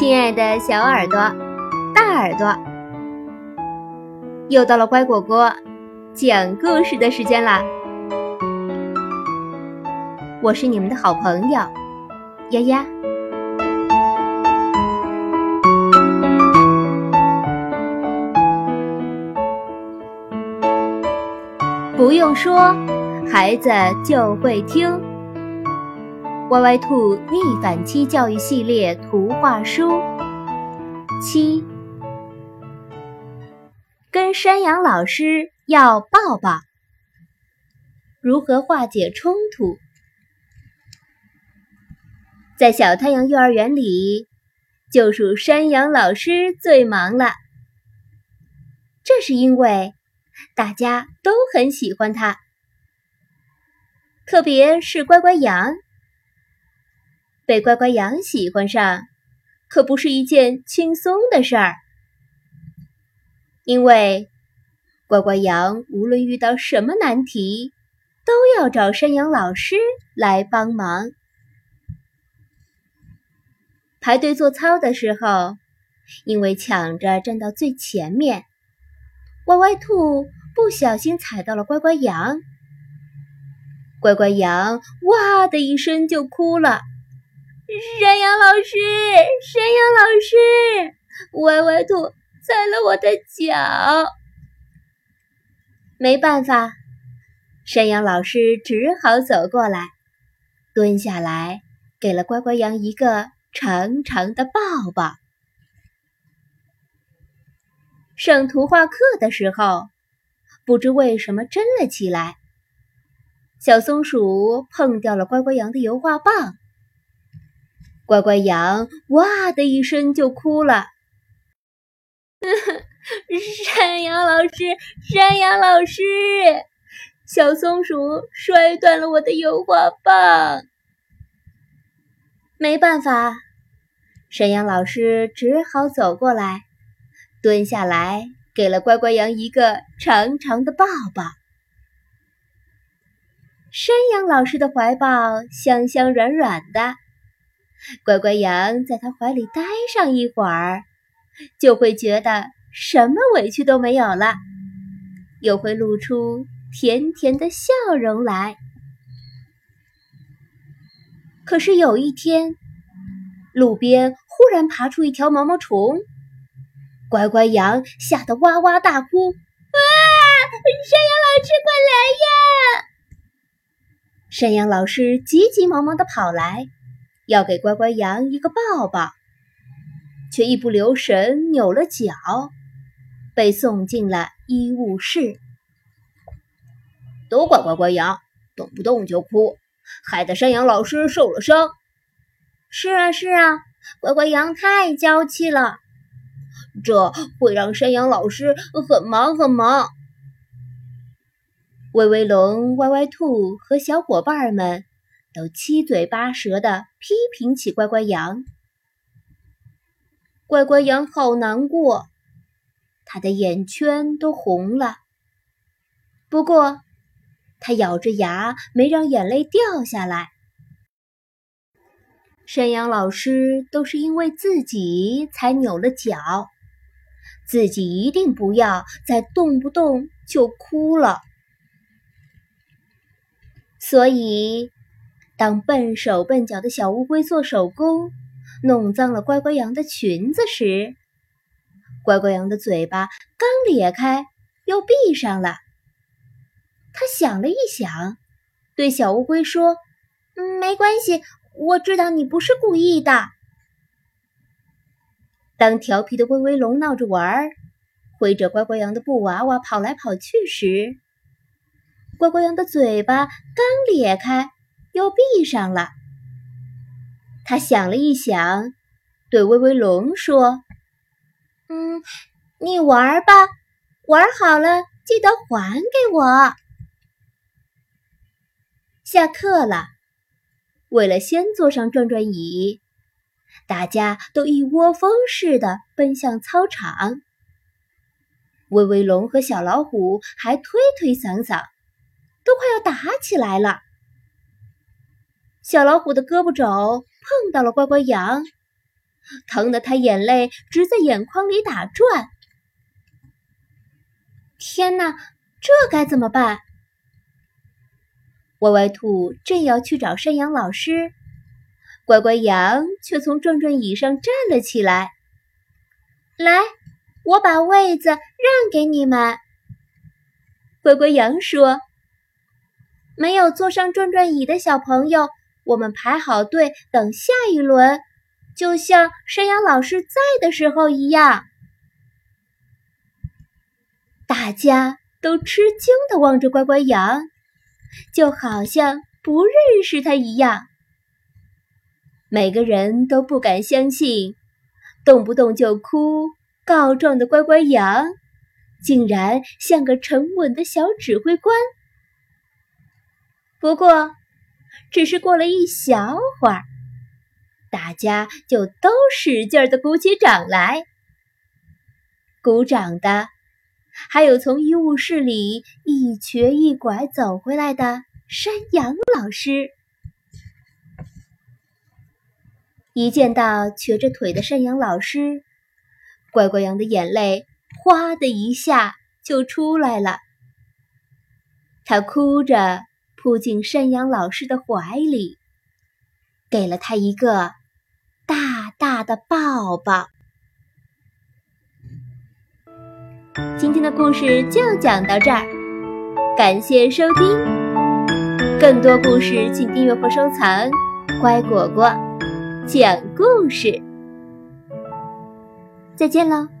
亲爱的小耳朵、大耳朵，又到了乖果果讲故事的时间啦！我是你们的好朋友丫丫。不用说，孩子就会听。歪歪兔逆反期教育系列图画书七，跟山羊老师要抱抱，如何化解冲突？在小太阳幼儿园里，就属山羊老师最忙了。这是因为大家都很喜欢他，特别是乖乖羊。被乖乖羊喜欢上，可不是一件轻松的事儿。因为乖乖羊无论遇到什么难题，都要找山羊老师来帮忙。排队做操的时候，因为抢着站到最前面，歪歪兔不小心踩到了乖乖羊，乖乖羊哇的一声就哭了。山羊老师，山羊老师，歪歪兔踩了我的脚，没办法，山羊老师只好走过来，蹲下来，给了乖乖羊一个长长的抱抱。上图画课的时候，不知为什么争了起来，小松鼠碰掉了乖乖羊的油画棒。乖乖羊哇的一声就哭了。山羊老师，山羊老师，小松鼠摔断了我的油画棒。没办法，山羊老师只好走过来，蹲下来，给了乖乖羊一个长长的抱抱。山羊老师的怀抱香香软软的。乖乖羊在他怀里待上一会儿，就会觉得什么委屈都没有了，又会露出甜甜的笑容来。可是有一天，路边忽然爬出一条毛毛虫，乖乖羊吓得哇哇大哭：“啊！山羊老师，快来呀！”山羊老师急急忙忙的跑来。要给乖乖羊一个抱抱，却一不留神扭了脚，被送进了医务室。都怪乖乖羊，动不动就哭，害得山羊老师受了伤。是啊，是啊，乖乖羊太娇气了，这会让山羊老师很忙很忙。威威龙、歪歪兔和小伙伴们。都七嘴八舌的批评起乖乖羊，乖乖羊好难过，他的眼圈都红了。不过，他咬着牙没让眼泪掉下来。山羊老师都是因为自己才扭了脚，自己一定不要再动不动就哭了。所以。当笨手笨脚的小乌龟做手工，弄脏了乖乖羊的裙子时，乖乖羊的嘴巴刚咧开，又闭上了。他想了一想，对小乌龟说：“嗯，没关系，我知道你不是故意的。”当调皮的威威龙闹着玩儿，挥着乖乖羊的布娃娃跑来跑去时，乖乖羊的嘴巴刚咧开。又闭上了。他想了一想，对威威龙说：“嗯，你玩吧，玩好了记得还给我。”下课了，为了先坐上转转椅，大家都一窝蜂似的奔向操场。威威龙和小老虎还推推搡搡，都快要打起来了。小老虎的胳膊肘碰到了乖乖羊，疼得他眼泪直在眼眶里打转。天哪，这该怎么办？歪歪兔正要去找山羊老师，乖乖羊却从转转椅上站了起来。来，我把位子让给你们。乖乖羊说：“没有坐上转转椅的小朋友，我们排好队等下一轮，就像山羊老师在的时候一样。”大家都吃惊的望着乖乖羊。就好像不认识他一样，每个人都不敢相信，动不动就哭告状的乖乖羊，竟然像个沉稳的小指挥官。不过，只是过了一小会儿，大家就都使劲的鼓起掌来，鼓掌的。还有从医务室里一瘸一拐走回来的山羊老师，一见到瘸着腿的山羊老师，乖乖羊的眼泪哗的一下就出来了。他哭着扑进山羊老师的怀里，给了他一个大大的抱抱。今天的故事就讲到这儿，感谢收听。更多故事请订阅或收藏。乖果果讲故事，再见喽。